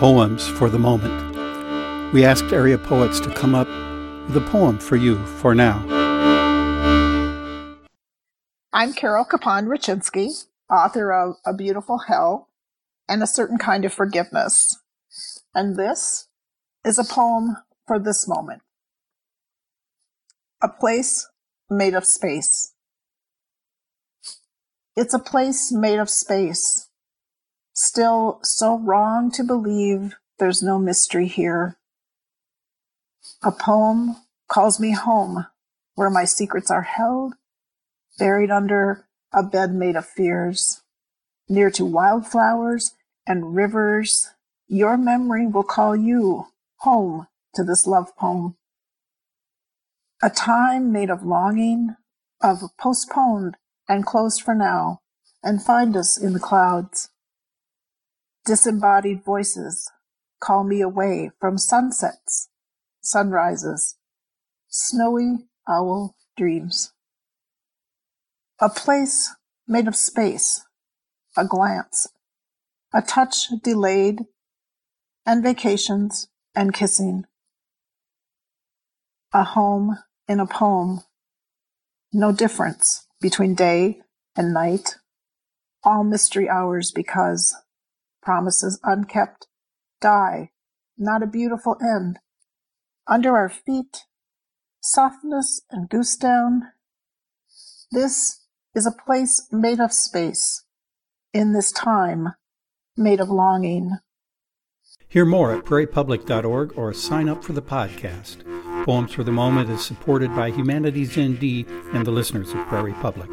Poems for the Moment. We asked area poets to come up with a poem for you for now. I'm Carol Kapaun Ratchenski, author of A Beautiful Hell and A Certain Kind of Forgiveness. And this is a poem for this moment. A place made of space. It's a place made of space. Still so wrong to believe there's no mystery here. A poem calls me home where my secrets are held, buried under a bed made of fears, near to wildflowers and rivers. Your memory will call you home to this love poem. A time made of longing, of postponed and closed for now, and find us in the clouds. Disembodied voices call me away from sunsets, sunrises, snowy owl dreams. A place made of space, a glance, a touch delayed, and vacations and kissing. A home in a poem. No difference between day and night. All mystery hours because promises unkept die, not a beautiful end. Under our feet, softness and goose down. This is a place made of space, in this time made of longing. Hear more at prairiepublic.org or sign up for the podcast. Poems for the Moment is supported by Humanities ND and the listeners of Prairie Public.